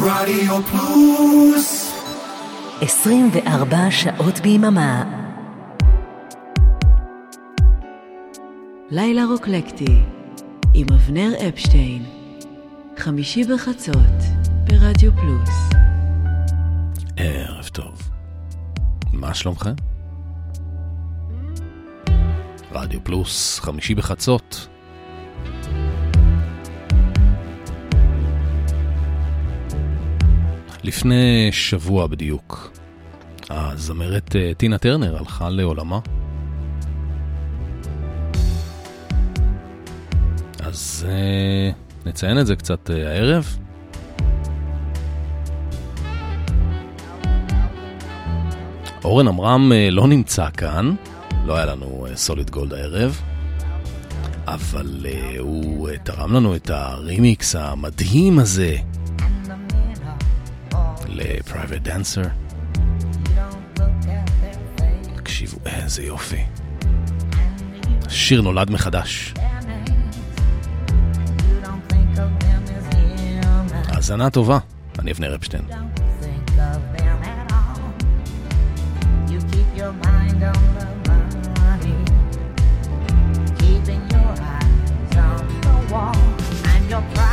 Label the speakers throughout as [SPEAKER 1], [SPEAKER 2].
[SPEAKER 1] רדיו פלוס
[SPEAKER 2] 24 שעות ביממה.
[SPEAKER 3] לילה רוקלקטי עם אבנר אפשטיין, חמישי בחצות ברדיו פלוס.
[SPEAKER 4] ערב טוב. מה שלומכם? רדיו פלוס, חמישי בחצות. לפני שבוע בדיוק, הזמרת אה, טינה טרנר הלכה לעולמה. אז אה, נציין את זה קצת אה, הערב. אורן עמרם לא נמצא כאן, לא היה לנו סוליד גולד הערב, אבל הוא תרם לנו את הרימיקס המדהים הזה לפרייבט דנסר. תקשיבו, איזה יופי. שיר נולד מחדש. האזנה טובה, אני אבנר אפשטיין.
[SPEAKER 5] your mind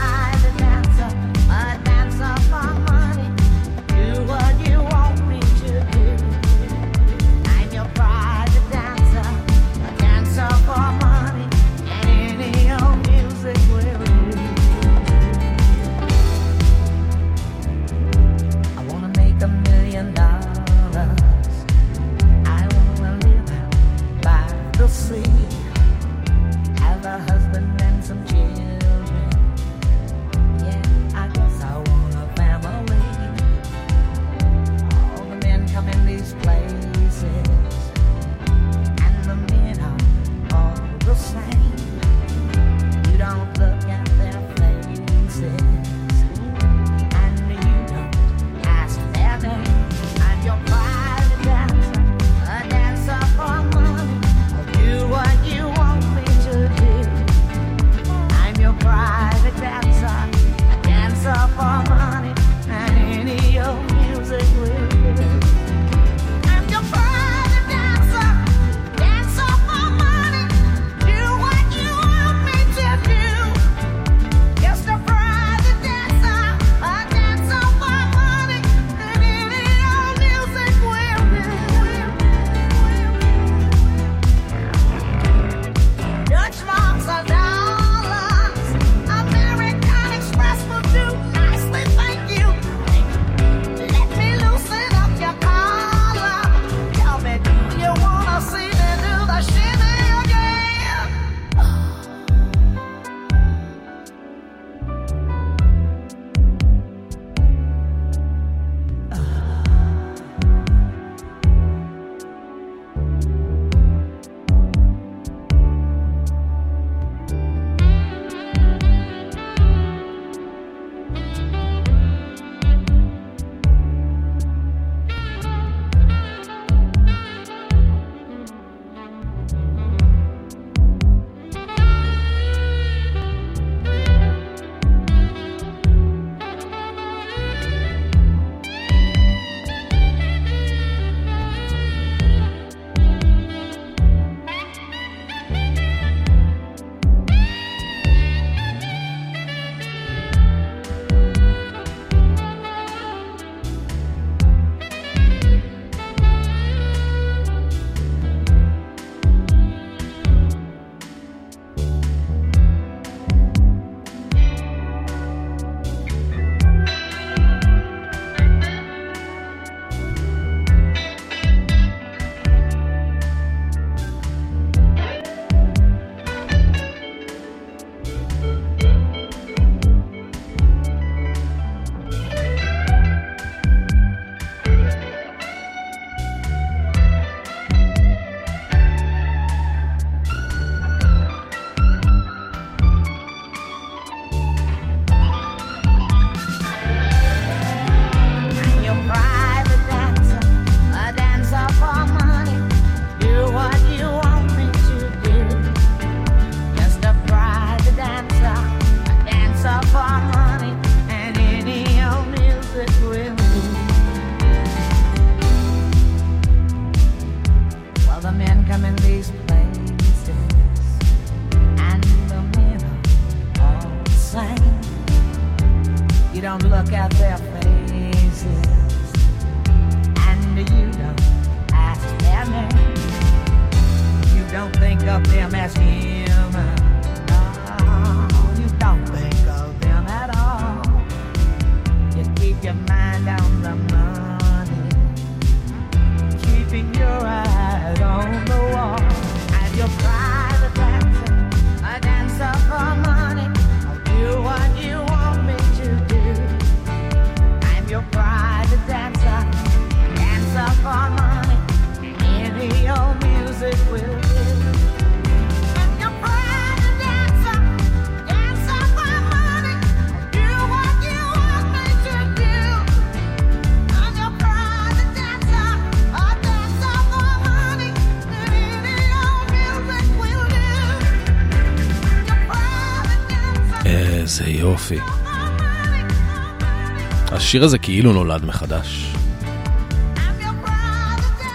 [SPEAKER 4] השיר הזה כאילו נולד מחדש.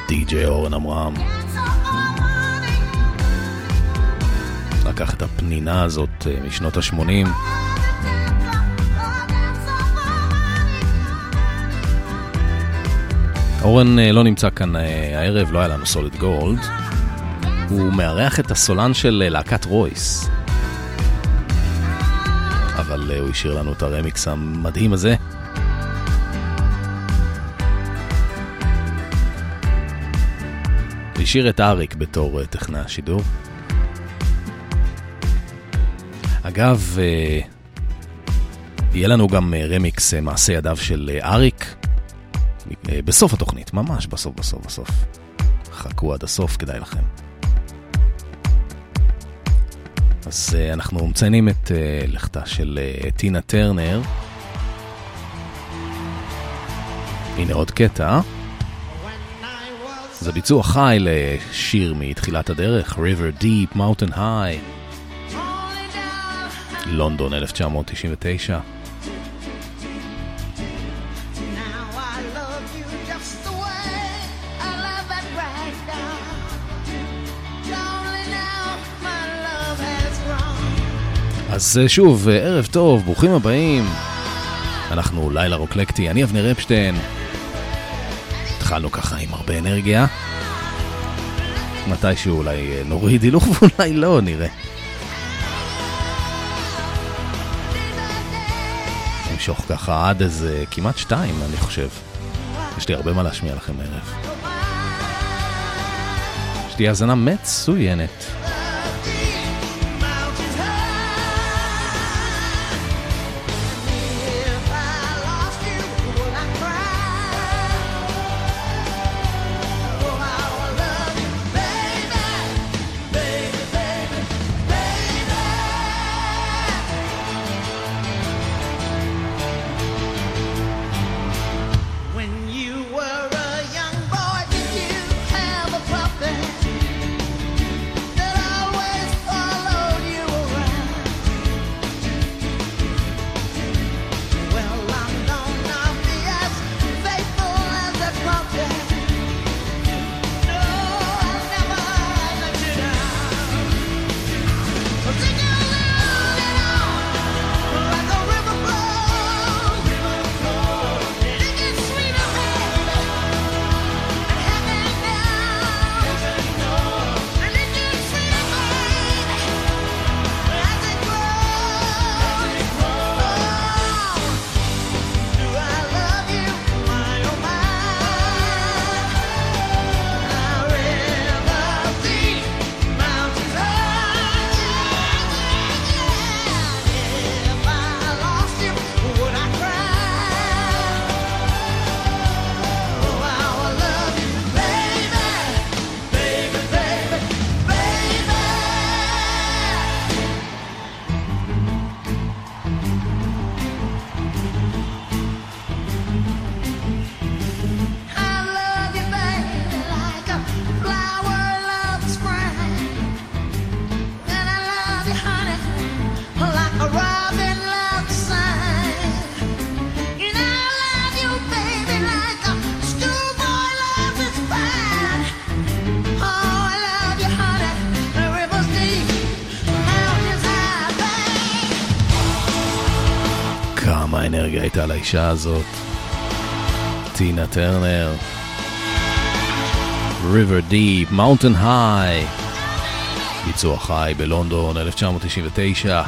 [SPEAKER 4] די.ג'יי אורן עמרם לקח את הפנינה הזאת אה, משנות ה-80, אורן אה, לא נמצא כאן אה, הערב, לא היה לנו סוליד גולד. הוא מארח את הסולן של להקת רויס. אבל הוא השאיר לנו את הרמיקס המדהים הזה. והשאיר את אריק בתור אה, טכנאי השידור. אגב, אה, יהיה לנו גם אה, רמיקס מעשה ידיו של אריק בסוף התוכנית, ממש בסוף בסוף בסוף. חכו עד הסוף, כדאי לכם. אז אנחנו מציינים את לכתה של טינה טרנר. הנה עוד קטע. זה ביצוע חי לשיר מתחילת הדרך, River Deep, Mountain High, לונדון 1999.
[SPEAKER 6] Now I love you just the way I love that right now. Only now my love has grown.
[SPEAKER 4] אז אה, שוב, אה, ערב טוב, ברוכים הבאים. אנחנו לילה רוקלקטי, אני אבנר אפשטיין. התחלנו ככה עם הרבה אנרגיה. מתישהו אולי אה, נוריד הילוך ואולי לא, נראה. נמשוך ככה עד איזה כמעט שתיים, אני חושב. יש לי הרבה מה להשמיע לכם הערב. שתהיה האזנה מצוינת.
[SPEAKER 7] האישה הזאת, טינה טרנר. River Deep, Mountain High, ביצוע חי בלונדון 1999.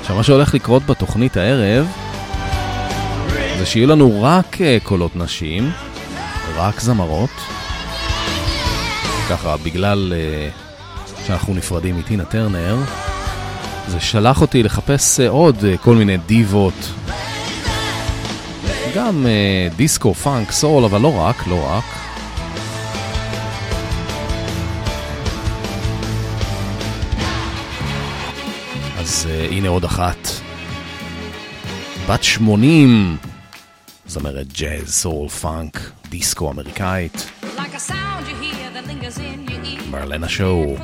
[SPEAKER 7] עכשיו מה שהולך לקרות בתוכנית הערב זה שיהיו לנו רק אה, קולות נשים, רק זמרות. ככה, בגלל אה, שאנחנו נפרדים מטינה טרנר, זה שלח אותי לחפש אה, עוד אה, כל מיני דיוות. גם אה, דיסקו, פאנק, סול, אבל לא רק, לא רק. אז הנה עוד אחת. בת 80, זמרת ג'אז, סול, פאנק, דיסקו אמריקאית. מרלנה שואו.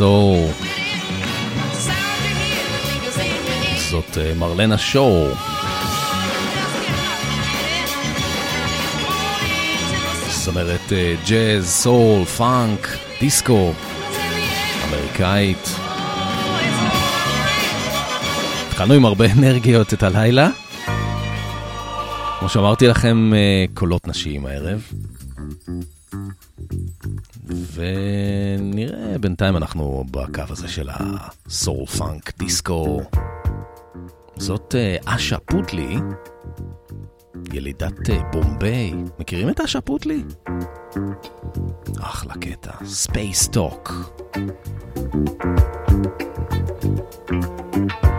[SPEAKER 4] סור.
[SPEAKER 7] זאת אה, מרלנה שור. זאת אומרת אה, ג'אז, סול, פאנק, דיסקו, אמריקאית. התחלנו עם הרבה אנרגיות את הלילה. כמו שאמרתי לכם, אה, קולות נשיים הערב. ונראה, בינתיים אנחנו בקו הזה של הסול פאנק דיסקו. זאת אה, אשה פוטלי, ילידת אה, בומביי. מכירים את אשה פוטלי? אחלה קטע,
[SPEAKER 8] Space Talk. thank you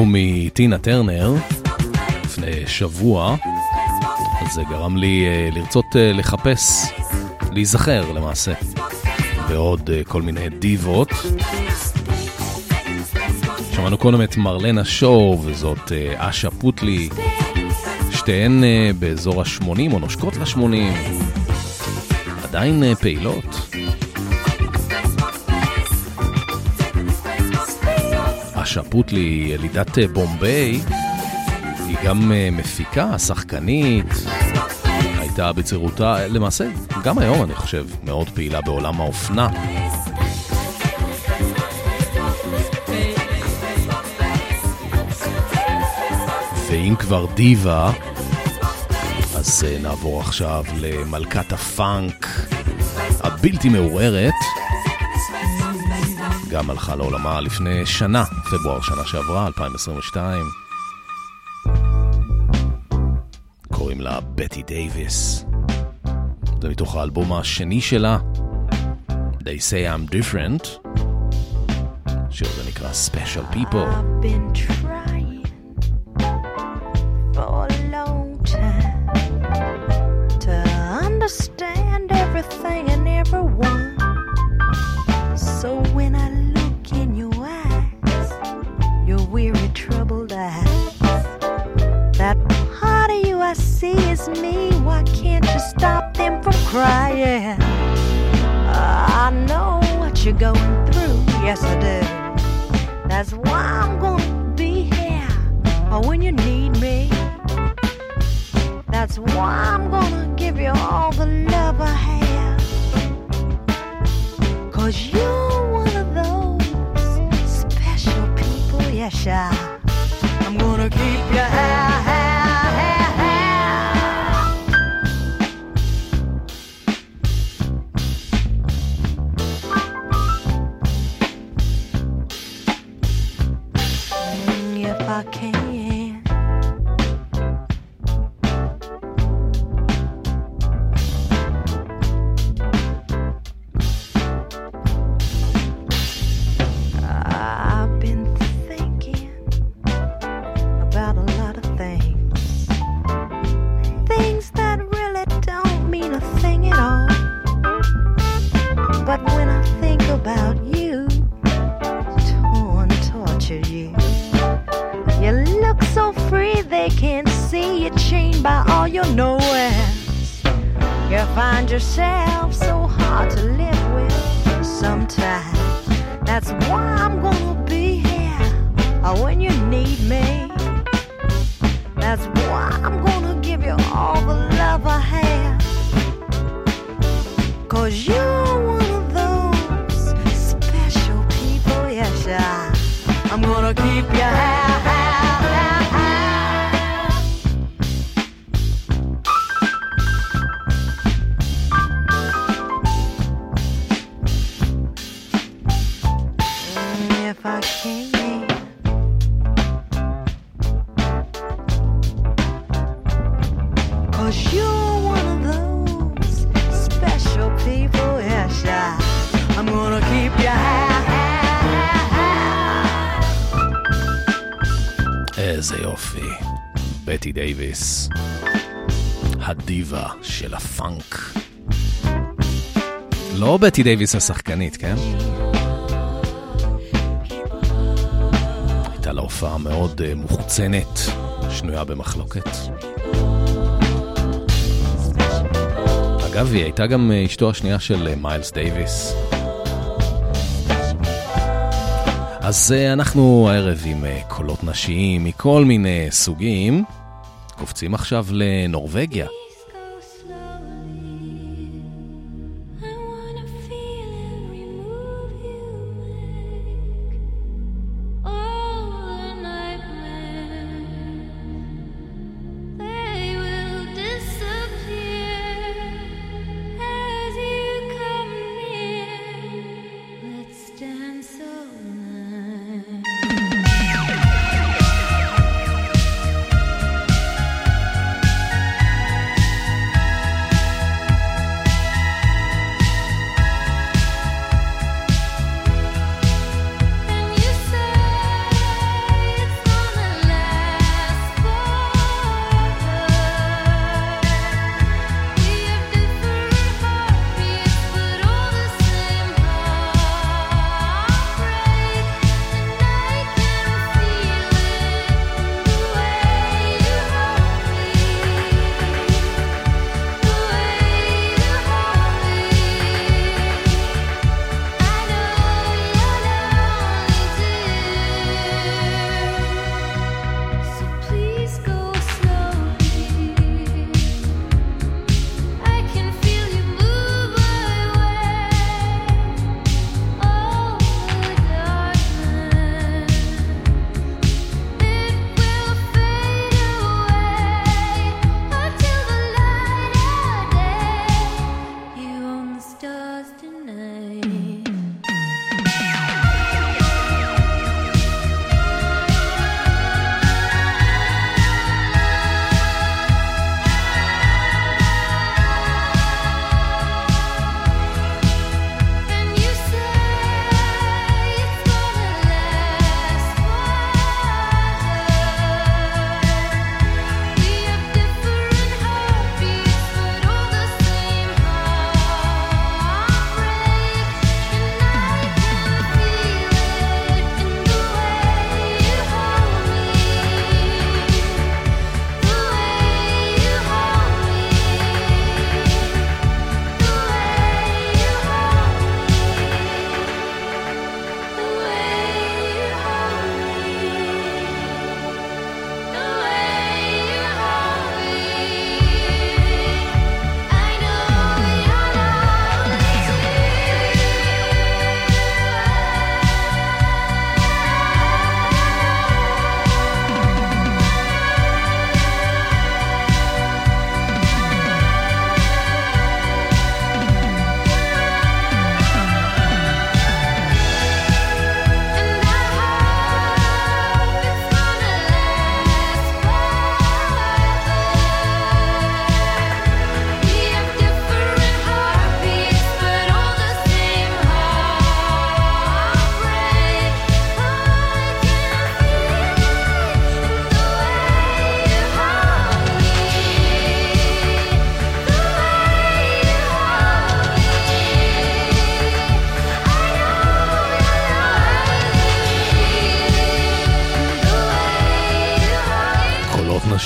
[SPEAKER 4] למדנו מטינה טרנר לפני שבוע, אז זה גרם לי אה, לרצות אה, לחפש, להיזכר למעשה, בעוד אה, כל מיני דיבות. שמענו קודם את מרלנה שואו וזאת אשה פוטלי, שתיהן באזור ה-80 או נושקות ל-80, עדיין פעילות. אשה פוטלי ילידת אה, בומביי, היא גם אה, מפיקה, שחקנית, הייתה בצעירותה, למעשה, גם היום אני חושב, מאוד פעילה בעולם האופנה. ואם כבר דיבה, אז אה, נעבור עכשיו למלכת הפאנק הבלתי מעורערת. גם הלכה לעולמה לפני שנה, פברואר שנה שעברה, 2022. קוראים לה בטי דייוויס. זה מתוך האלבום השני שלה, They say I'm different. שיר זה נקרא Special People.
[SPEAKER 6] I've been
[SPEAKER 4] דייוויס, הדיבה של הפאנק. לא בטי דייוויס השחקנית, כן? הייתה לה הופעה מאוד אה, מוחצנת, שנויה במחלוקת. אגב, היא הייתה גם אה, אשתו השנייה של אה, מיילס דייוויס. אז אנחנו הערב עם קולות נשיים מכל מיני סוגים. קופצים עכשיו לנורבגיה.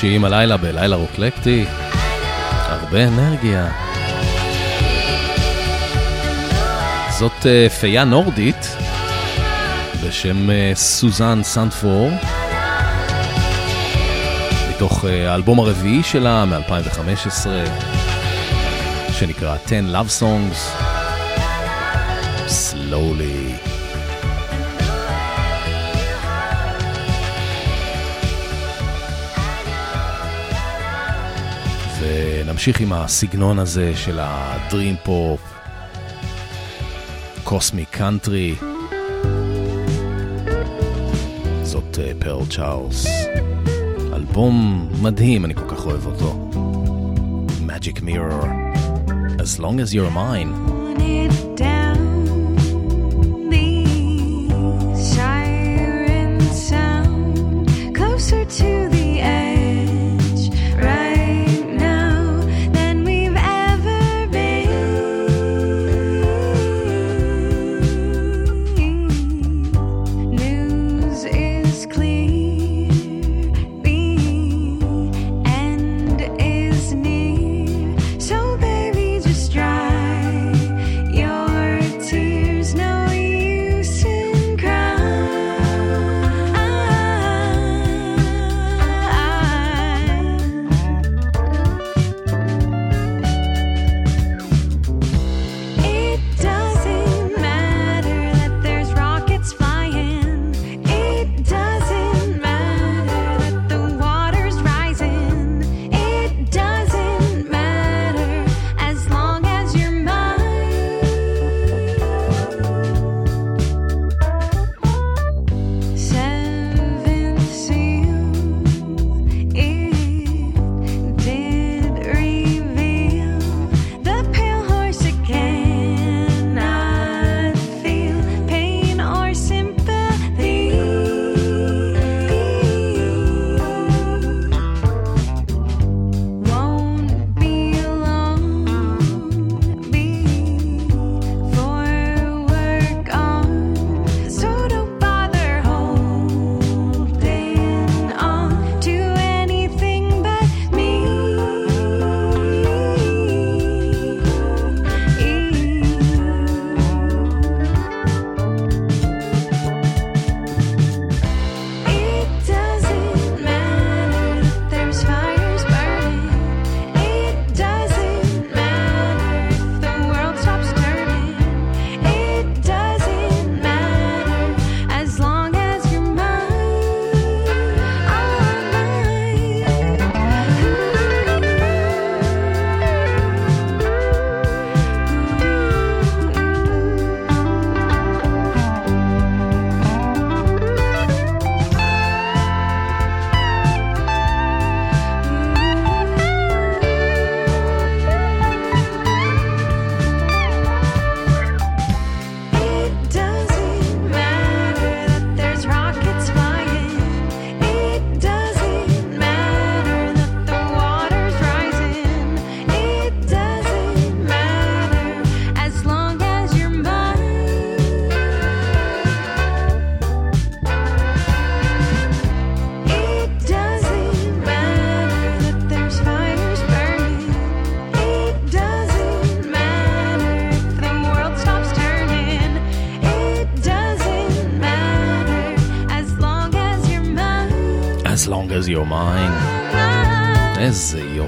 [SPEAKER 9] שישיים הלילה בלילה רוקלקטי. הרבה אנרגיה. זאת אה, פיה נורדית בשם אה, סוזן סנפור. מתוך אה, האלבום הרביעי שלה מ-2015, שנקרא 10 Love Songs, Slowly. נמשיך עם הסגנון הזה של ה dream pop, cosmic country. זאת אה, פרל צ'ארלס. אלבום מדהים, אני כל כך אוהב אותו. Magic Mirror, As Long As You're Mine.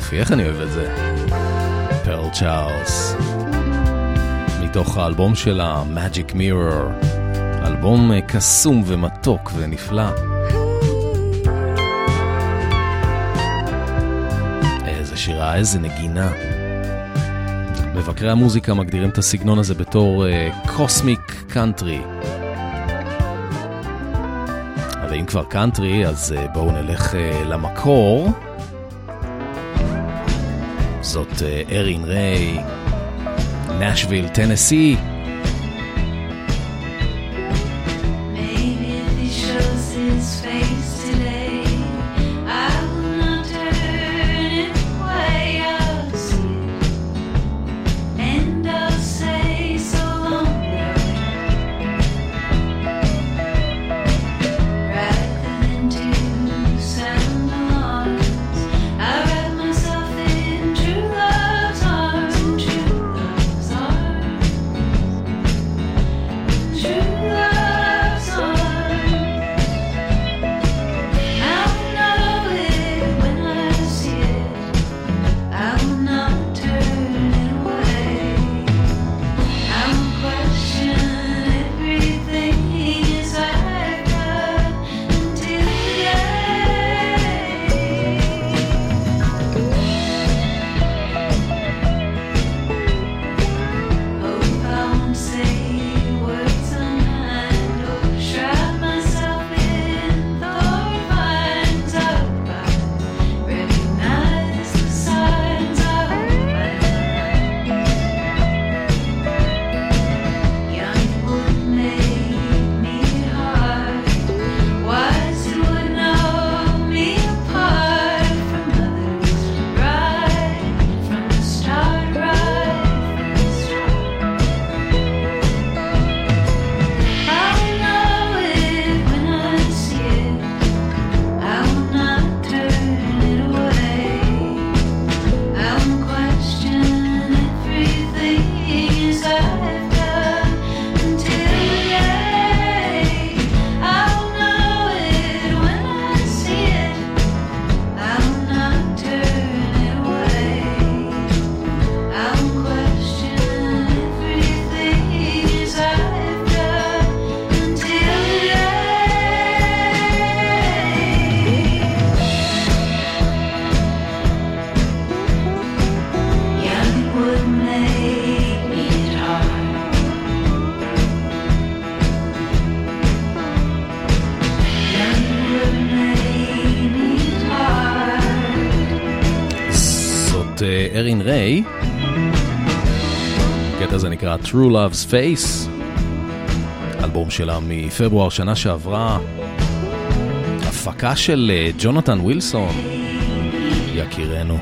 [SPEAKER 9] יופי, איך אני אוהב את זה? פרל צ'ארלס, מתוך האלבום של ה-Magic Mirror, אלבום אה, קסום ומתוק ונפלא. איזה שירה, איזה נגינה. מבקרי המוזיקה מגדירים את הסגנון הזה בתור קוסמיק uh, קאנטרי. אם כבר קאנטרי, אז uh, בואו נלך uh, למקור. אה, ארין ריי, נשוויל, טנסי. ריי. הקטע הזה נקרא True Love's Face, אלבום שלה מפברואר שנה שעברה. הפקה של אה, ג'ונתן ווילסון, יקירנו.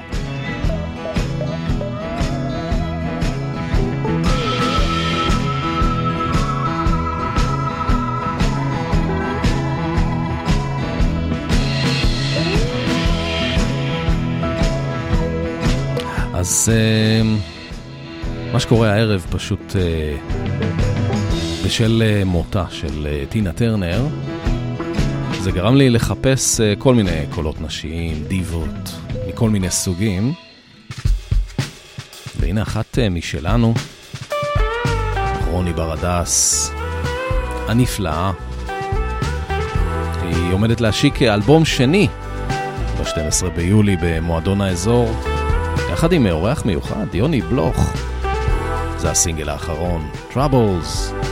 [SPEAKER 9] אז אה, מה שקורה הערב פשוט אה, בשל אה, מותה של טינה טרנר, זה גרם לי לחפש כל מיני קולות נשיים, דיבות, מכל מיני סוגים. והנה אחת משלנו, רוני ברדס, הנפלאה. היא עומדת להשיק אלבום שני ב-12 ביולי במועדון האזור, יחד עם אורח מיוחד, יוני בלוך. זה הסינגל האחרון, Troubles.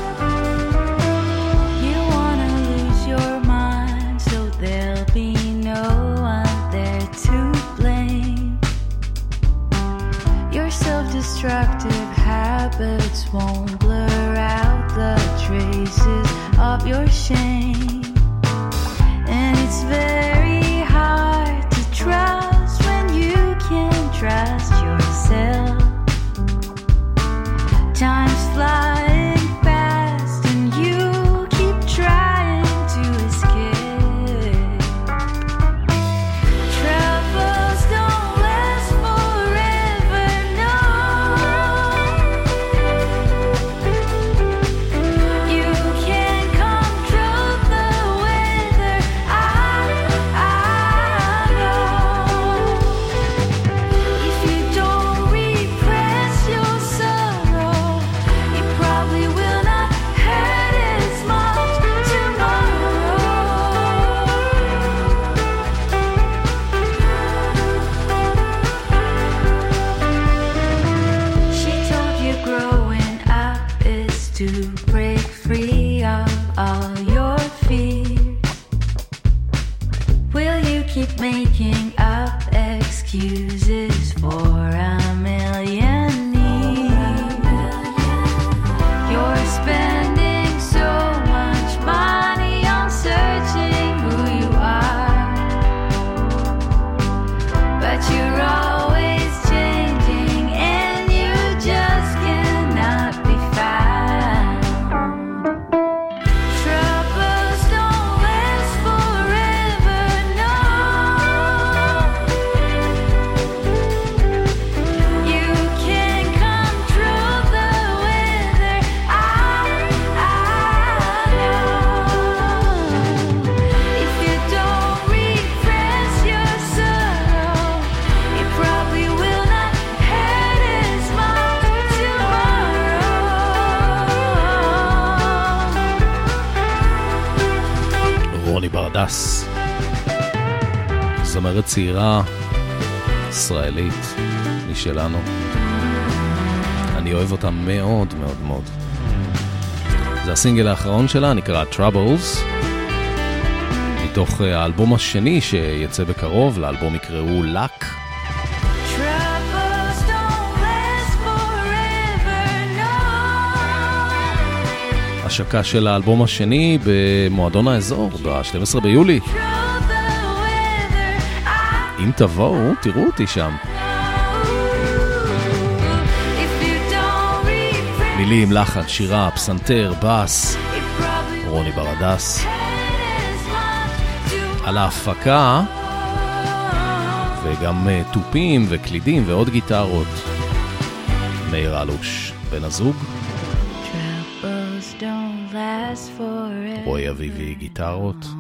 [SPEAKER 9] צעירה, ישראלית, משלנו. אני אוהב אותה מאוד מאוד מאוד. זה הסינגל האחרון שלה, נקרא Troubles, מתוך אה, האלבום השני שיצא בקרוב, לאלבום יקראו Luck.
[SPEAKER 4] Troubles.
[SPEAKER 9] השקה של האלבום השני במועדון האזור, ב-12 ביולי.
[SPEAKER 4] I
[SPEAKER 9] אם תבואו, תראו אותי שם. מילים, לחן, שירה, פסנתר, בס, רוני ברדס. על ההפקה וגם אה, תופים וקלידים ועוד גיטרות. מאיר אלוש, בן הזוג. רועי אביבי, גיטרות.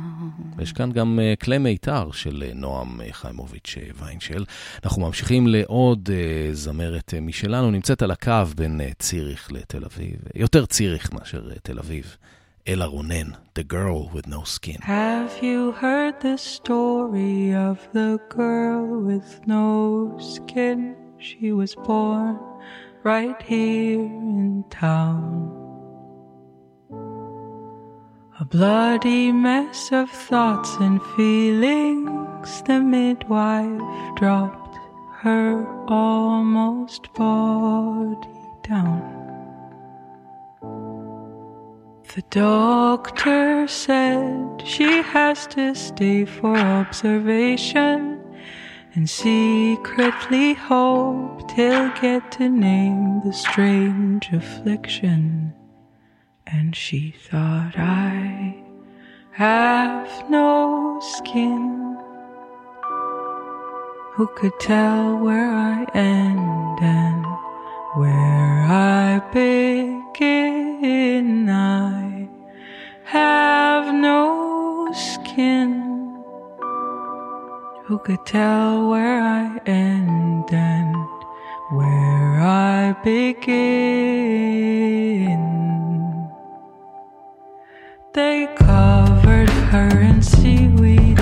[SPEAKER 9] יש כאן גם אה, כלי מיתר של אה, נועם אה, חיימוביץ' ויינשל. אנחנו ממשיכים לעוד זמרת משלנו, נמצאת על הקו בין ציריך לתל אביב, יותר ציריך מאשר תל אביב. אלה רונן, The Girl with No Skin.
[SPEAKER 10] Have you heard the story of the girl with no skin? She was born right here in town. A bloody mess of thoughts and feelings, the midwife dropped her almost body down. The doctor said she has to stay for observation and secretly hoped he'll get to name the strange affliction. And she thought I have no skin. Who could tell where I end and where I begin? I have no skin. Who could tell where I end and where I begin? They covered her in seaweed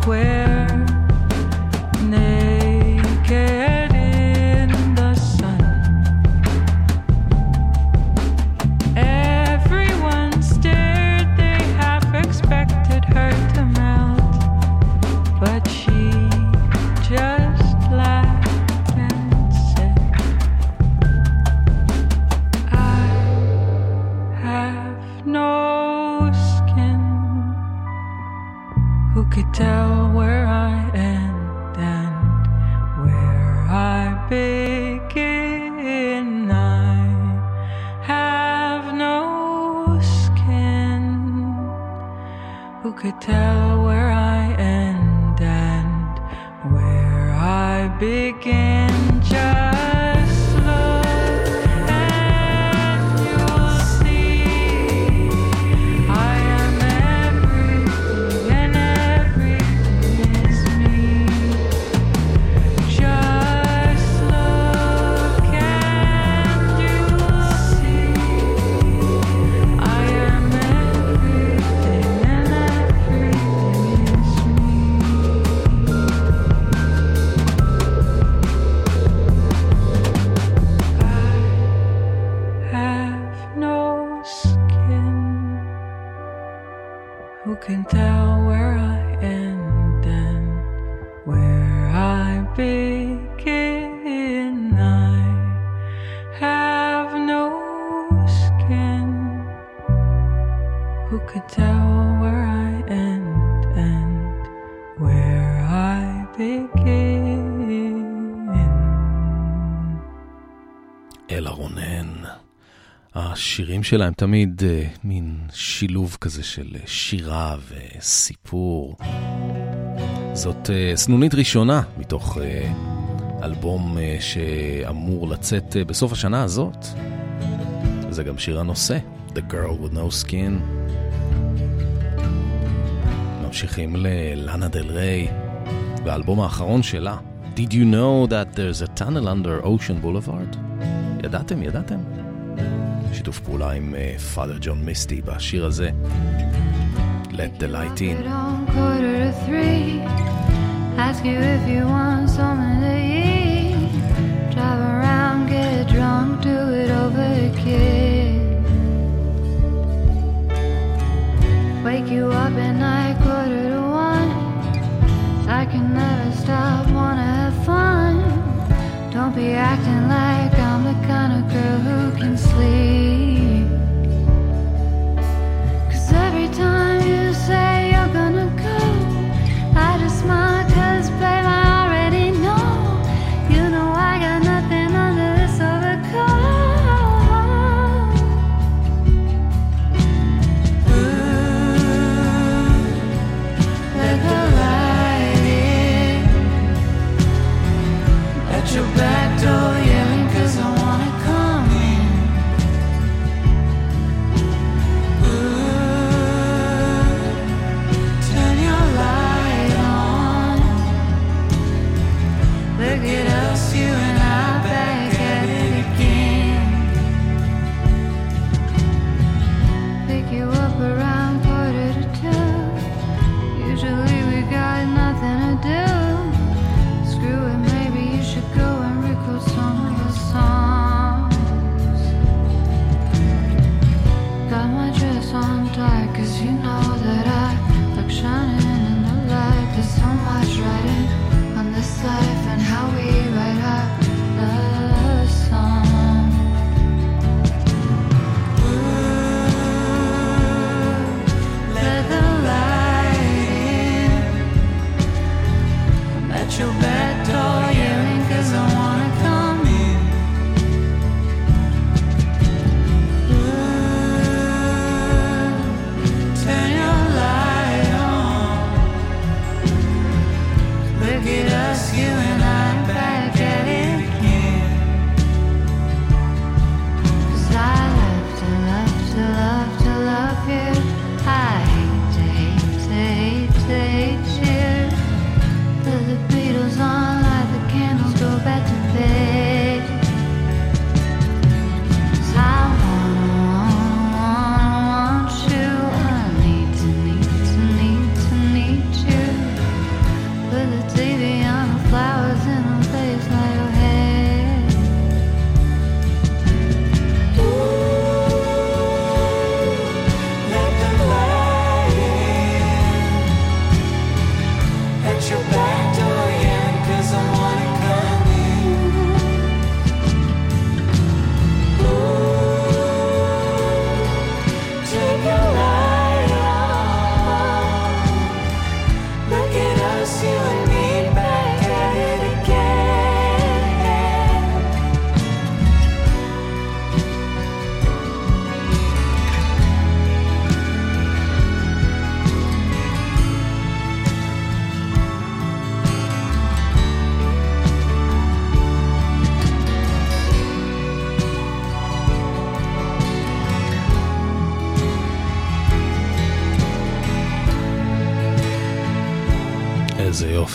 [SPEAKER 10] square. Could tell
[SPEAKER 4] שלה הם תמיד אה, מין שילוב כזה של אה, שירה וסיפור. זאת אה, סנונית ראשונה מתוך אה, אלבום אה, שאמור לצאת אה, בסוף השנה הזאת. זה גם שיר הנושא, The Girl with No Skin. ממשיכים ללאנה דל ריי, והאלבום האחרון שלה, Did you know that there's a tunnel under Ocean Boulevard? ידעתם? ידעתם? שיתוף פעולה עם פאדר ג'ון מיסטי בשיר הזה, Let the light in.
[SPEAKER 11] It on quarter to three. Ask you if you want something to eat. Drive around, get drunk, do it over again. Wake you up at night, quarter to one. I can never stop, wanna have fun. Don't be
[SPEAKER 12] acting like I'm the kind of girl who can sleep. Cause every time you say you're gonna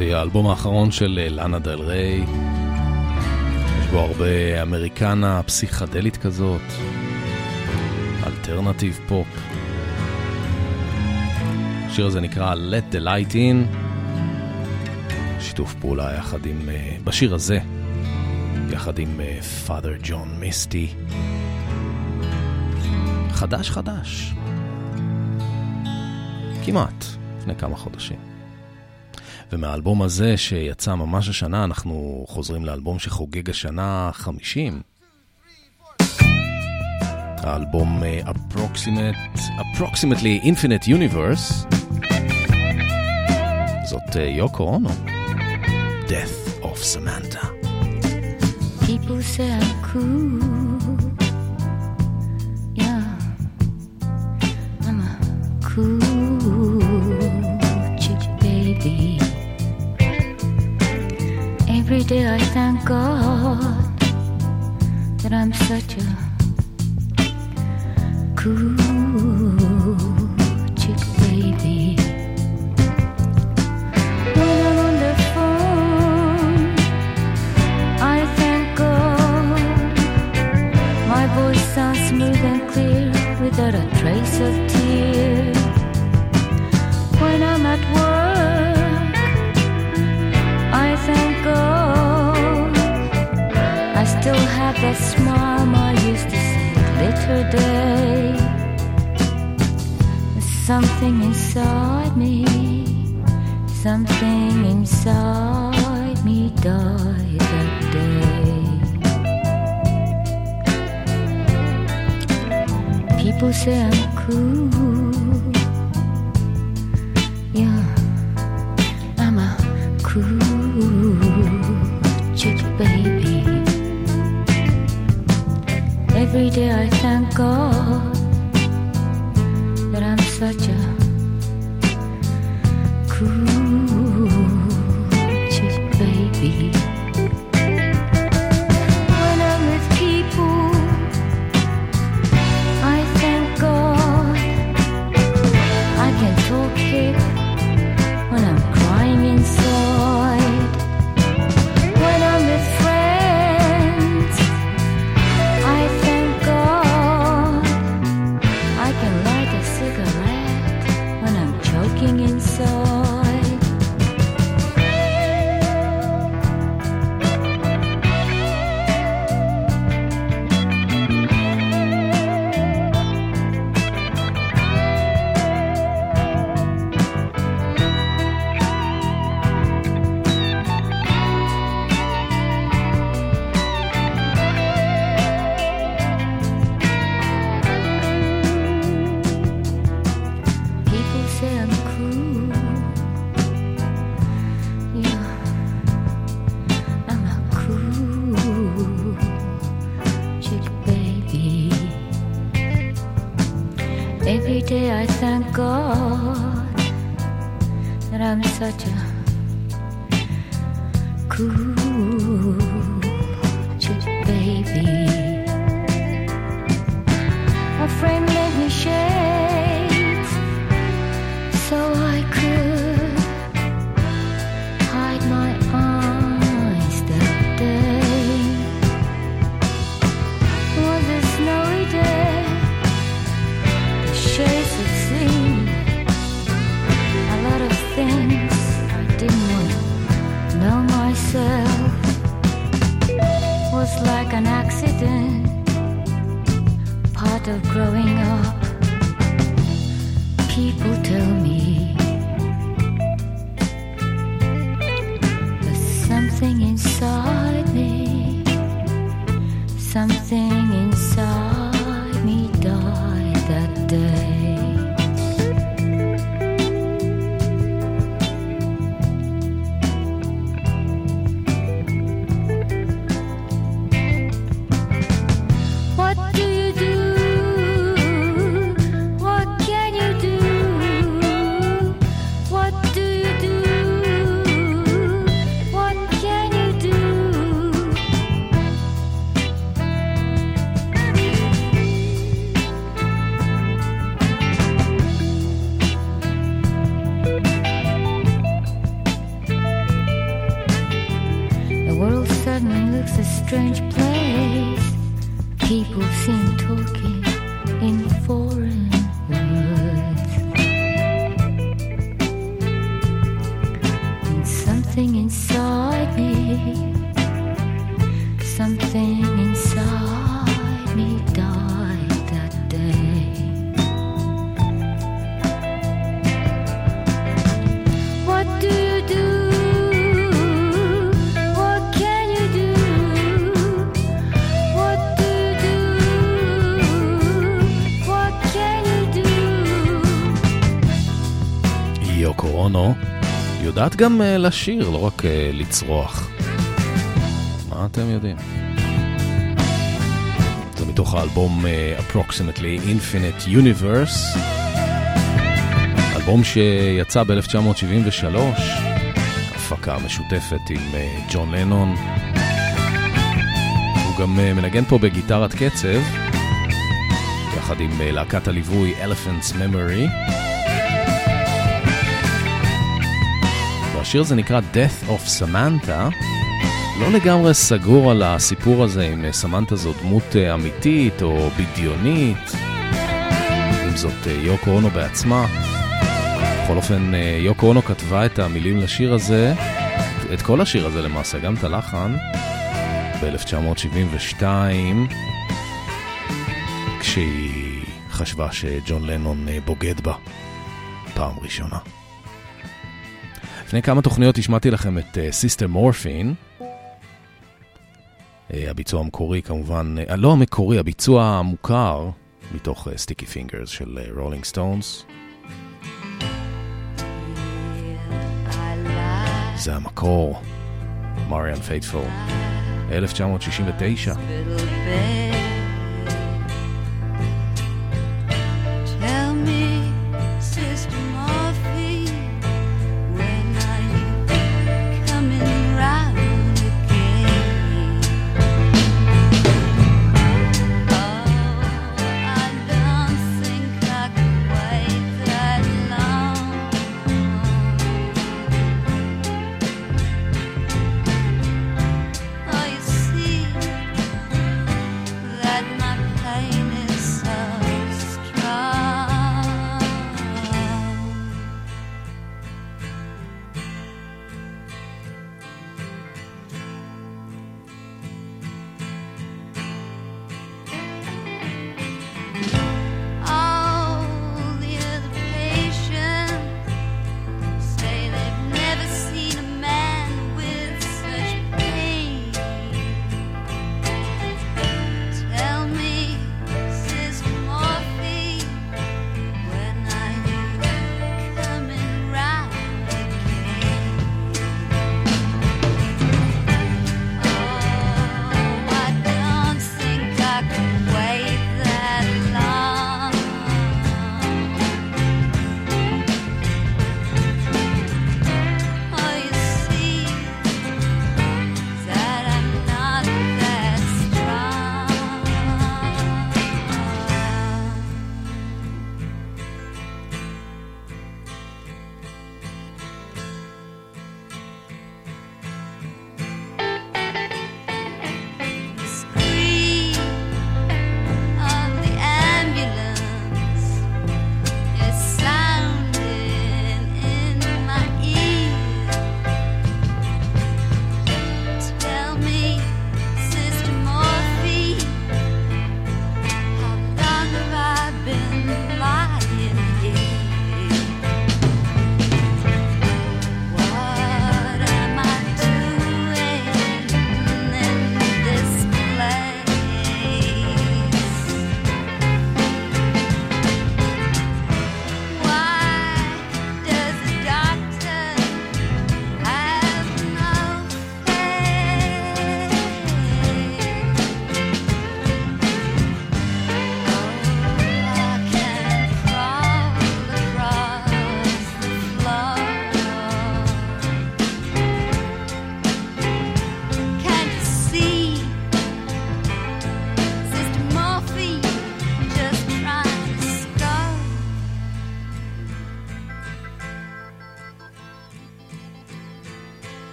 [SPEAKER 4] יופי, האלבום האחרון של אה, לאנה דל ריי. יש בו הרבה אמריקנה פסיכדלית כזאת, alternative pop. השיר הזה נקרא Let the Light In, שיתוף פעולה יחד עם, אה, בשיר הזה, יחד עם אה, Father John Misty. חדש חדש. כמעט, לפני כמה חודשים. ומהאלבום הזה שיצא ממש השנה, אנחנו חוזרים לאלבום שחוגג השנה 50. האלבום Approximate, Approximately Infinite Universe. זאת יוקו אונו. Death of Samantha.
[SPEAKER 12] People say I'm cool. I thank God that I'm such a cool Yes, Mama used to say, little day. Something inside me, something inside me died that day.
[SPEAKER 11] People say I'm cool. Yeah, I'm a cool chick, baby. Every day I thank God that I'm such a
[SPEAKER 4] יודעת גם אה, לשיר, לא רק אה, לצרוח. מה אתם יודעים? זה מתוך האלבום אה, Approximately Infinite Universe, אלבום שיצא ב-1973, הפקה משותפת עם ג'ון לנון. הוא גם מנגן פה בגיטרת קצב, יחד עם להקת הליווי Elephants Memory. השיר הזה נקרא Death of Samantha. לא לגמרי סגור על הסיפור הזה אם אה, סמנטה זו דמות אה, אמיתית או בדיונית, אם זאת אה, יוקו אונו בעצמה. בכל אופן, יוקו אונו כתבה את המילים לשיר הזה, את כל השיר הזה למעשה, גם את הלחן, ב-1972, כשהיא חשבה שג'ון לנון בוגד בה פעם ראשונה. לפני כמה תוכניות השמעתי לכם את Sister אה, Morphine. אה, הביצוע המקורי כמובן, אה, לא המקורי, הביצוע המוכר
[SPEAKER 13] מתוך Sticky אה, Fingers של רולינג אה, סטונס. זה המקור, מריאן פייטפול, 1969.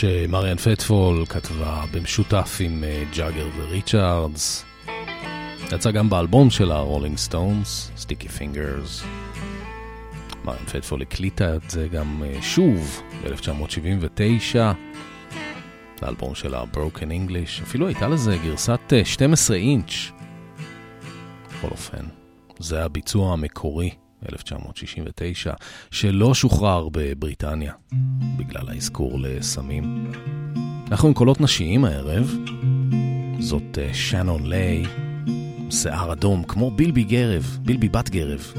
[SPEAKER 13] שמריאן פיית'פול כתבה במשותף עם אה, ג'אגר וריצ'ארדס.
[SPEAKER 4] יצא גם באלבום של הרולינג סטונס, Sticky Fingers. מריאן פיית'פול הקליטה את זה גם אה, שוב ב-1979, לאלבום של ה Broken English. אפילו הייתה לזה גרסת אה, 12 אינץ'. בכל אופן, זה הביצוע המקורי. 1969, שלא שוחרר בבריטניה, בגלל האזכור לסמים. אנחנו עם קולות נשיים הערב, זאת אה, שנון ליי, שיער אדום, כמו בילבי גרב, בילבי בת גרב,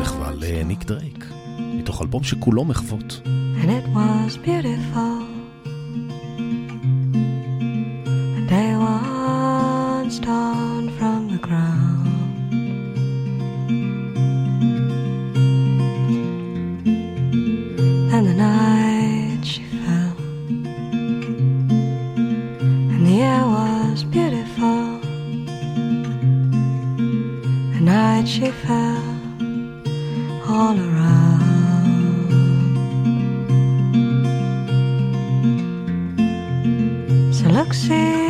[SPEAKER 4] מחווה לניק דרייק, מתוך אלבום שכולו מחוות.
[SPEAKER 14] and it was beautiful. A day once dawned from the ground. Night she fell all around. So look, see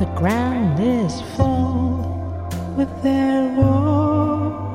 [SPEAKER 14] The ground is
[SPEAKER 6] full with their war.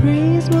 [SPEAKER 6] Trees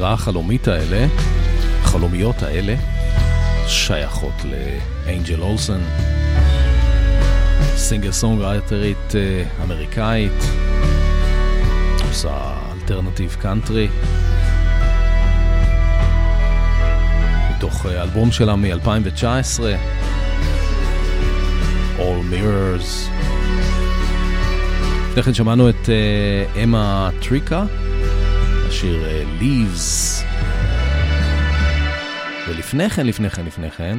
[SPEAKER 9] השירה החלומית האלה, החלומיות האלה, שייכות לאנג'ל אולסון, singer songwriter ית אה, אמריקאית, עושה alternative country. מתוך אה, אלבום שלה מ-2019, All Mirrors. לפני כן שמענו את אמה טריקה, השיר אה, Leaves. ולפני כן, לפני כן, לפני כן,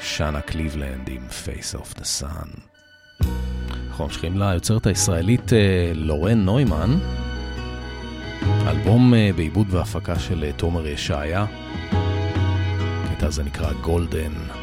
[SPEAKER 9] שנה קליבלנד עם Face of the Sun. אנחנו ממשיכים ליוצרת הישראלית אה, לורן נוימן, אלבום אה, בעיבוד והפקה של תומר ישעיה. הקטע הזה נקרא גולדן.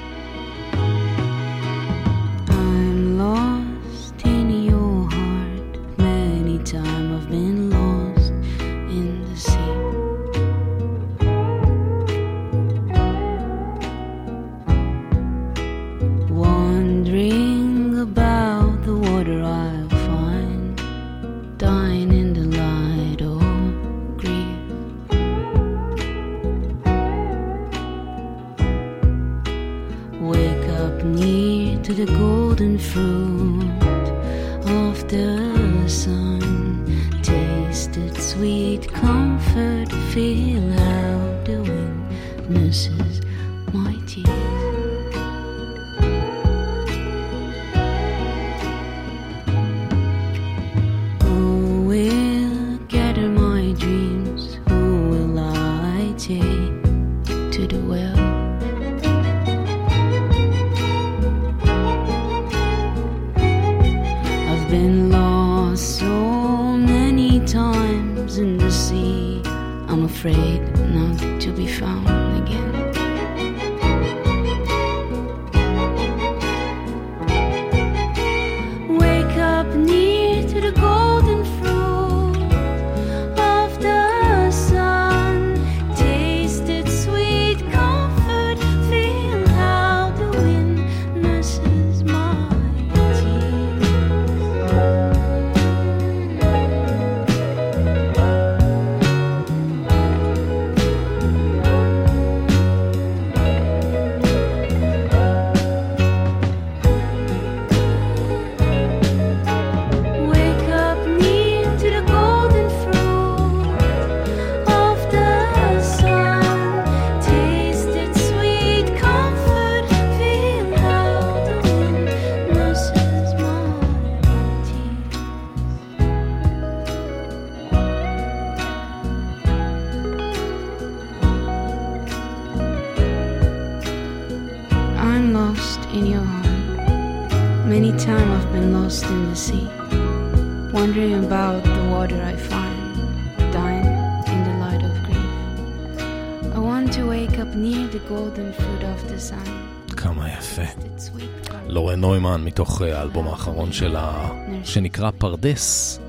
[SPEAKER 9] האחרון שלה, שנקרא פרדס.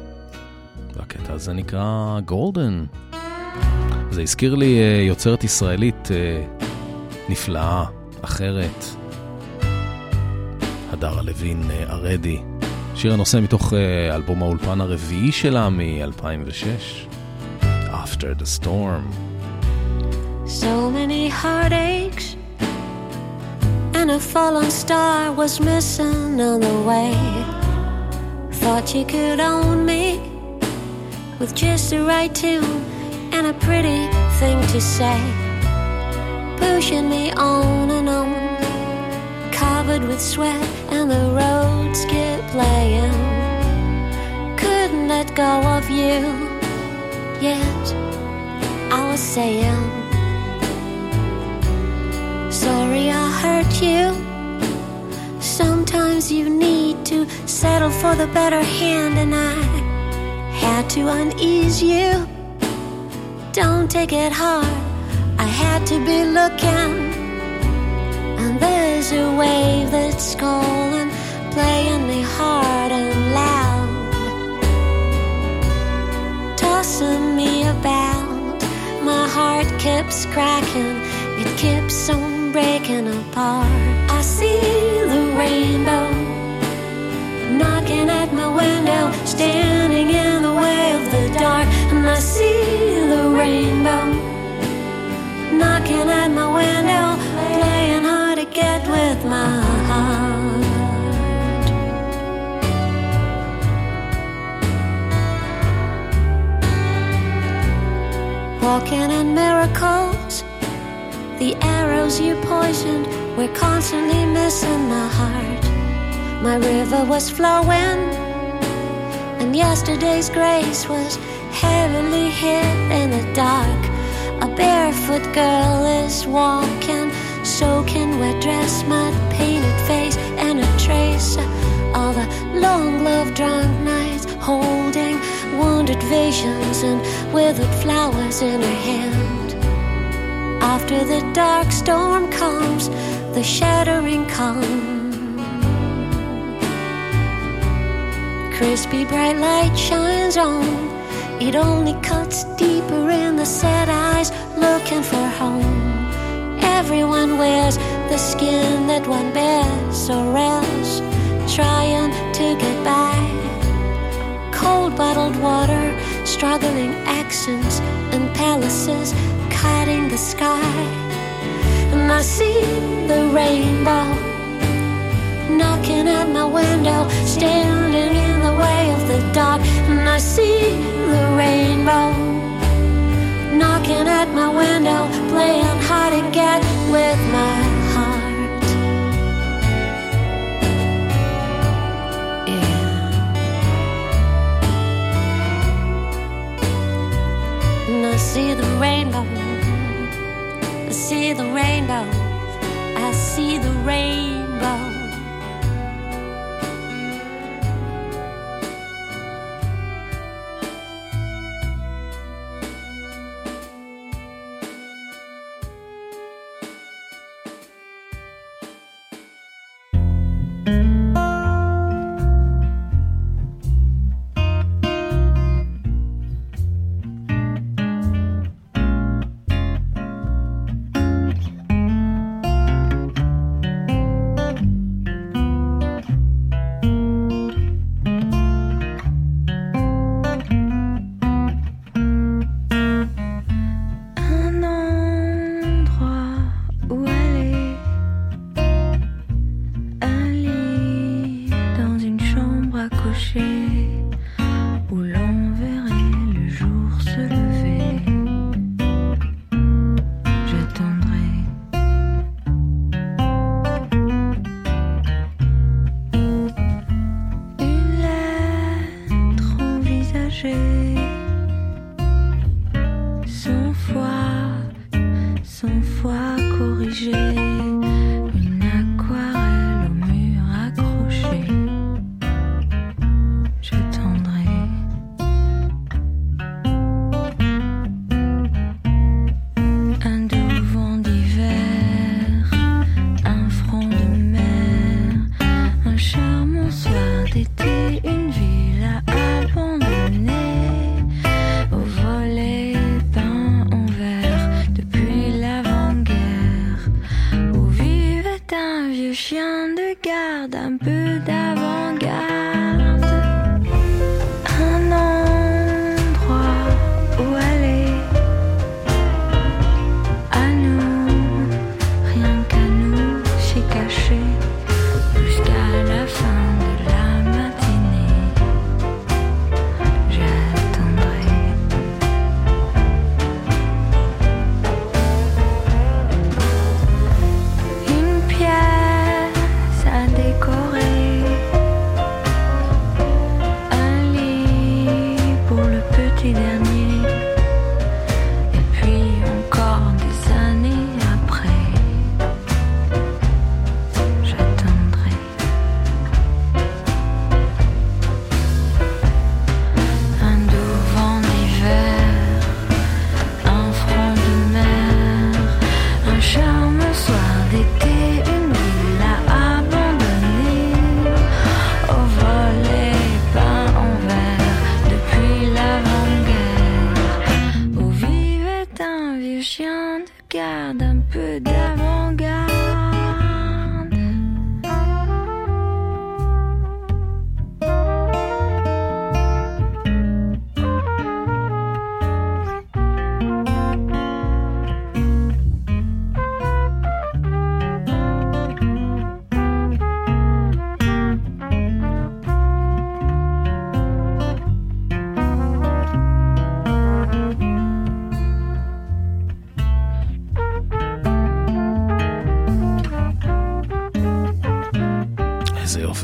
[SPEAKER 9] והקטע הזה נקרא גולדן. זה הזכיר לי אה, יוצרת ישראלית אה, נפלאה, אחרת. הדרה לוין אה, ארדי. שיר הנושא מתוך אה, אלבום האולפן הרביעי שלה מ-2006, After the Storm.
[SPEAKER 15] So many heartaches, a fallen star was missing on the way. Thought you could own me with just the right tune and a pretty thing to say. Pushing me on and on, covered with sweat, and the roads kept playing. Couldn't let go of you, yet I was saying. Hurt you. Sometimes you need to settle for the better hand, and I had to unease you. Don't take it hard, I had to be looking. And there's a wave that's calling, playing me hard and loud, tossing me about. My heart keeps cracking, it keeps on breaking apart. I see the rainbow knocking at my window, standing in the way of the dark. And I see the rainbow knocking at my window, playing hard to get with my heart. Walking in miracles the arrows you poisoned were constantly missing my heart. My river was flowing, and yesterday's grace was heavily hit in the dark. A barefoot girl is walking, soaking wet dress, mud painted face, and a trace of a long loved drunk night, holding wounded visions and withered flowers in her hand. After the dark storm comes, the shattering calm. Crispy bright light shines on. It only cuts deeper in the sad eyes looking for home. Everyone wears the skin that one bears, or else trying to get by. Cold bottled water, struggling accents and palaces cutting the sky. And I see the rainbow knocking at my window, standing in the way of the dark. And I see the rainbow knocking at my window, playing hard to get with my heart. Yeah. And I see the rainbow the rainbow.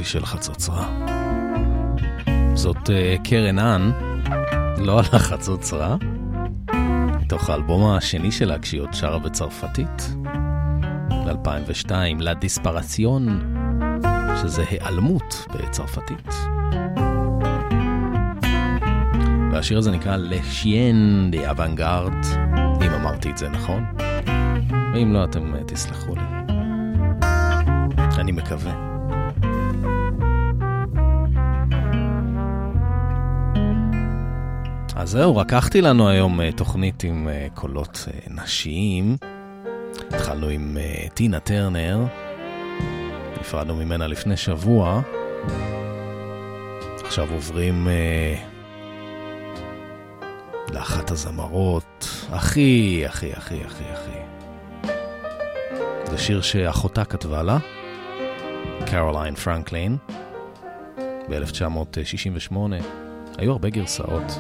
[SPEAKER 5] יופי של חצוצרה. זאת אה, קרן אן, לא על החצוצרה, מתוך האלבום השני שלה כשהיא עוד שרה בצרפתית, ב-2002, לה דיספרציון, שזה היעלמות בצרפתית. והשיר הזה נקרא לשיין דה אוונגארד, אם אמרתי את זה נכון. ואם לא, אתם אה, תסלחו לי. אני מקווה. אז זהו, לקחתי לנו היום אה, תוכנית עם אה, קולות אה, נשיים. התחלנו עם טינה טרנר, נפרדנו ממנה לפני שבוע. עכשיו עוברים לאחת הזמרות הכי, הכי, הכי, הכי, הכי. זה שיר שאחותה כתבה לה, קרוליין פרנקלין, ב-1968. היו הרבה גרסאות.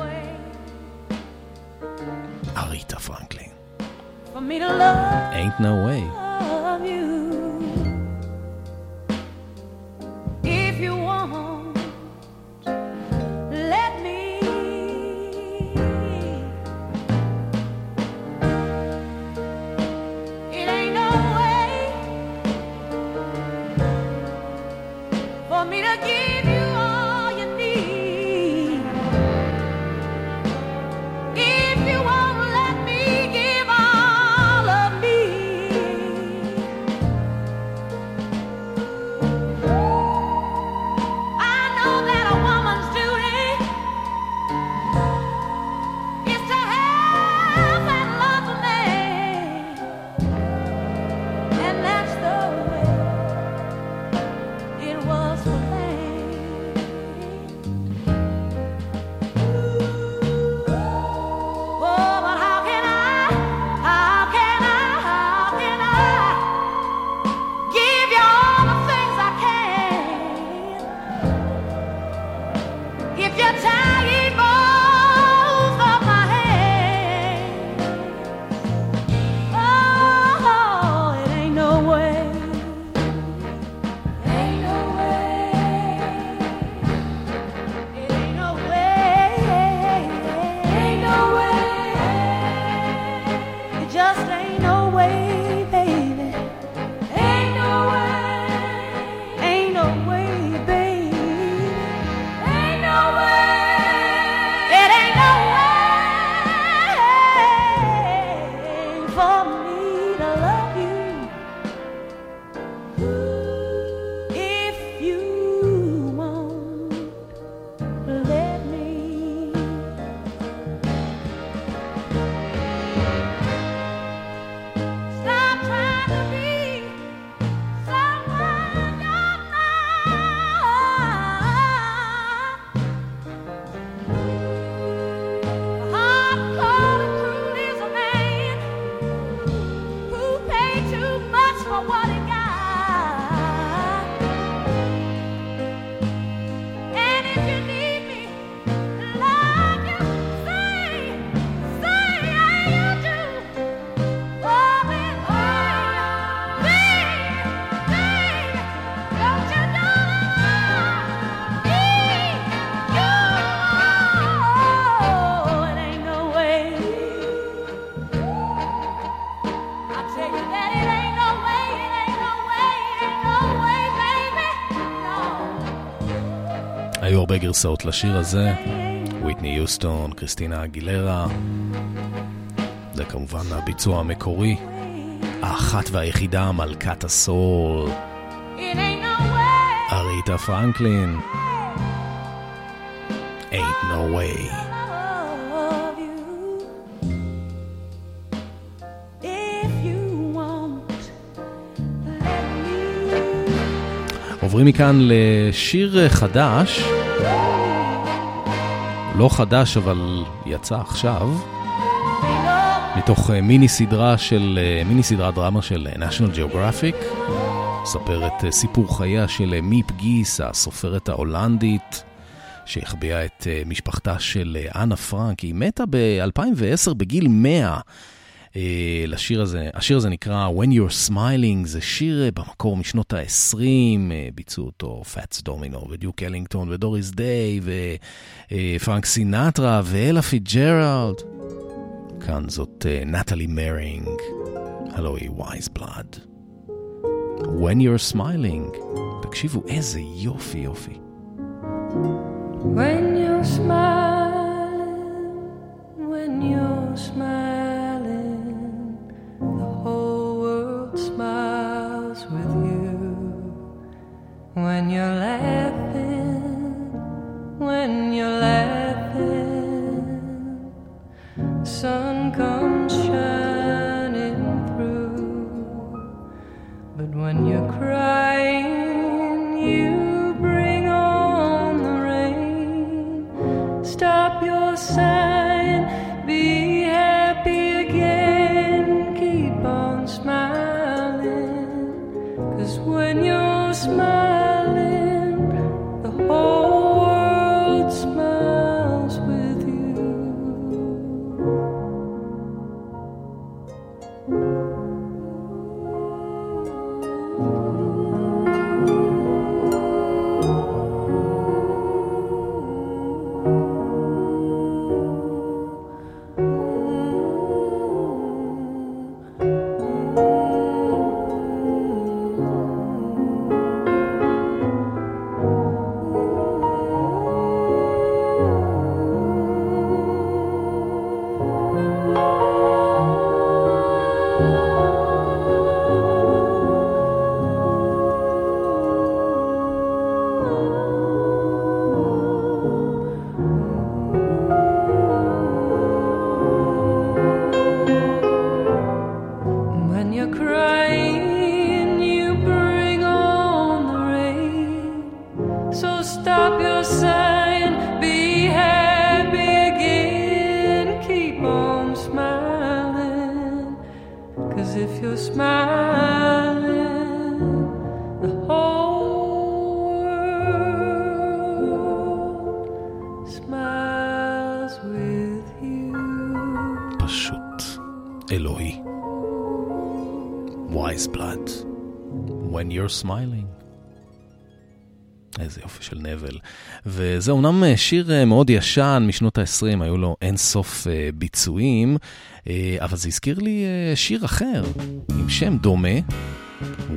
[SPEAKER 5] אריתה פרנקלין.
[SPEAKER 4] For me to love
[SPEAKER 5] Ain't no way. גרסאות לשיר הזה, וויטני יוסטון, קריסטינה אגילרה. זה כמובן הביצוע המקורי. האחת והיחידה, מלכת הסול. אריתה פרנקלין. Ain't no way. עוברים מכאן לשיר חדש. לא חדש, אבל יצא עכשיו. מתוך אה, מיני סדרה של, אה, מיני סדרת דרמה של אה, national geographic. מספרת אה, סיפור חייה של מיפ גיס, הסופרת ההולנדית, שהחביאה את משפחתה של אנה פרנק. היא מתה ב-2010 בגיל 100.
[SPEAKER 4] אה, לשיר הזה. השיר הזה נקרא When You're Smiling, זה שיר אה, במקור משנות ה-20, אה, ביצעו אותו פאטס דומינו ודיוק אלינגטון ודוריס דיי ופרנק סינטרה ואלה פיצג'רלד. כאן זאת נטלי מרינג, הלוא היא וייז בלאד. When You're Smiling, תקשיבו איזה יופי יופי.
[SPEAKER 10] When you're smiling, when you're smiling, smiles with you. When you're laughing, when you're laughing, sun comes shining Smiling.
[SPEAKER 4] איזה יופי של נבל. וזה אומנם אה, שיר אה, מאוד ישן משנות ה-20, היו לו אין סוף אה, ביצועים, אבל זה הזכיר לי שיר אחר, עם שם דומה,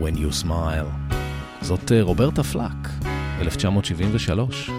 [SPEAKER 4] When You Smile. זאת רוברטה פלאק, 1973.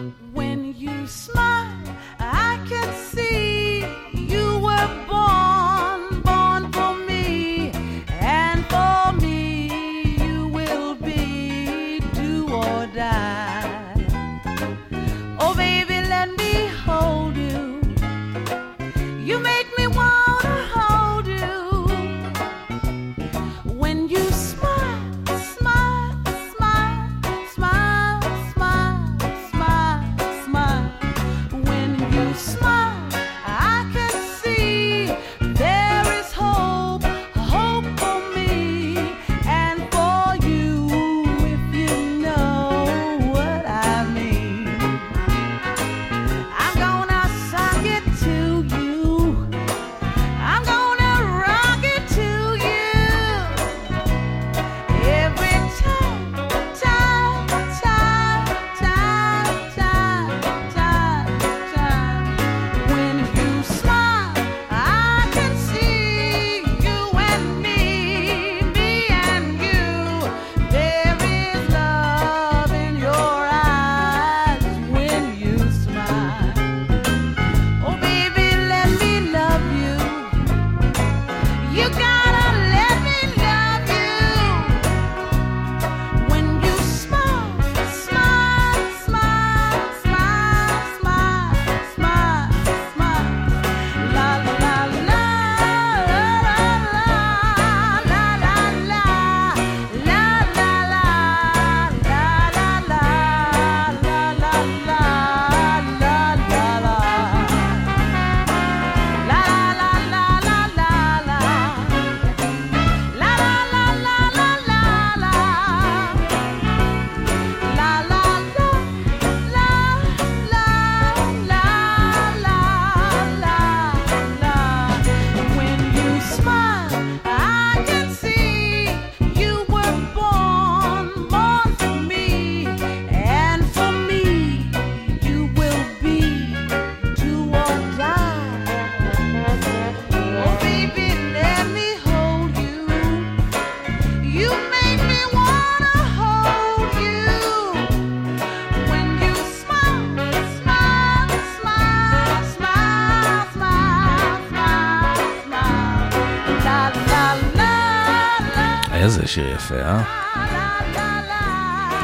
[SPEAKER 4] יפה, אה?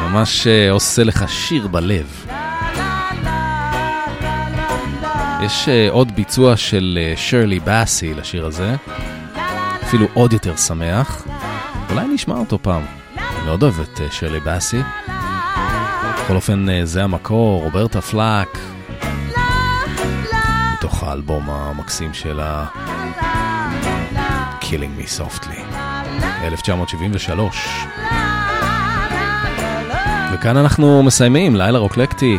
[SPEAKER 4] ממש אה, עושה לך שיר בלב. יש אה, עוד ביצוע של אה, שרלי באסי לשיר הזה, אפילו עוד יותר שמח. אולי נשמע אותו פעם. אני מאוד אוהב את שרלי באסי. בכל אופן, זה המקור, רוברטה פלאק, מתוך האלבום המקסים שלה, Killing Me Softly, 1973. וכאן אנחנו מסיימים, לילה רוקלקטי.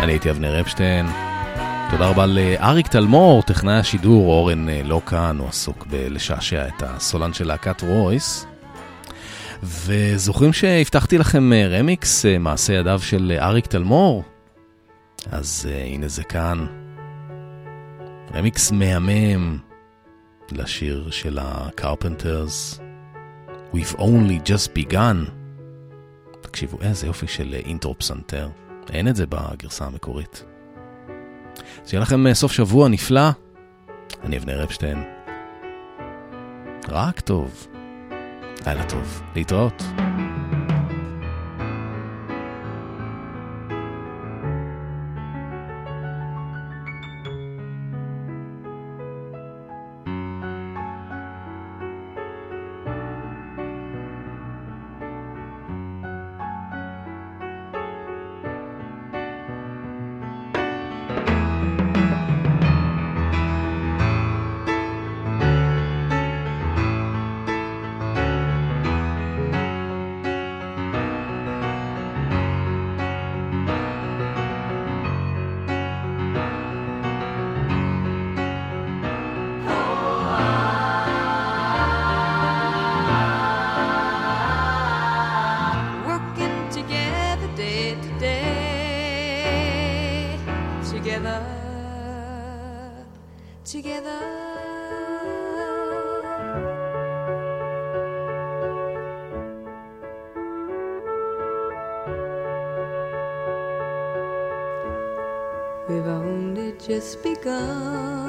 [SPEAKER 4] אני הייתי אבנר אפשטיין. תודה רבה לאריק תלמור, טכנאי השידור, אורן אה, לא כאן, הוא עסוק בלשעשע את הסולן של להקת רויס. וזוכרים שהבטחתי לכם אה, רמיקס, אה, מעשה ידיו של אריק תלמור? אז הנה זה כאן. רמיקס מהמם לשיר של הקרפנטרס, We've only just begun. תקשיבו, איזה יופי של אה, אינטרו פסנתר. אין את זה בגרסה המקורית. שיהיה לכם אה, סוף שבוע נפלא. אני אבנר אפשטיין. רק טוב. לילה טוב. להתראות.
[SPEAKER 16] Together, together.
[SPEAKER 13] We've only just begun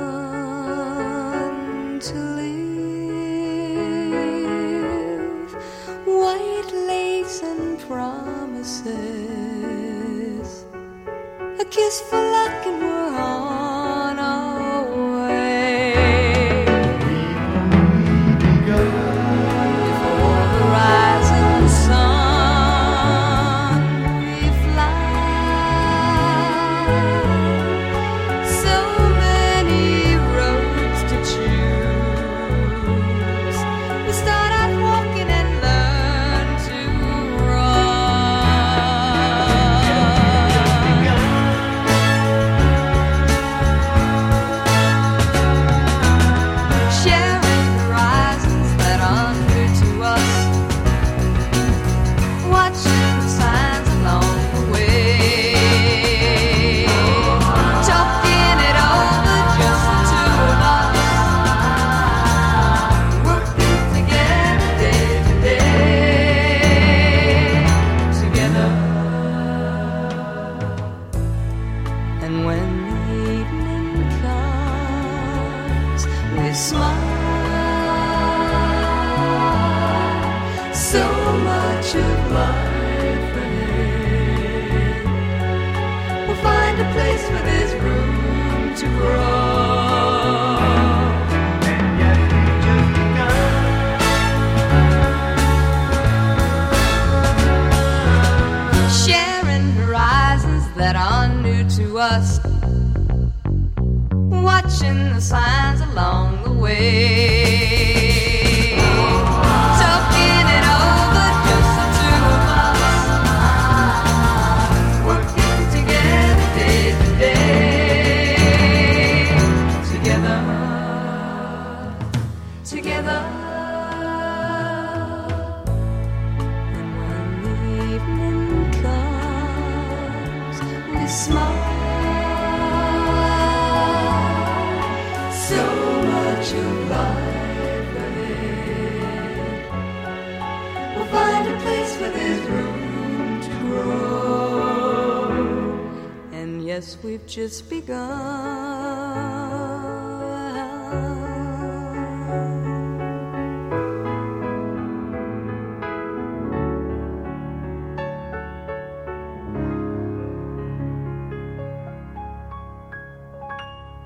[SPEAKER 13] just begun.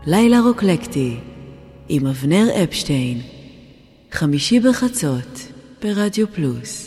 [SPEAKER 3] לילה רוקלקטי, עם אבנר אפשטיין, חמישי בחצות, ברדיו פלוס.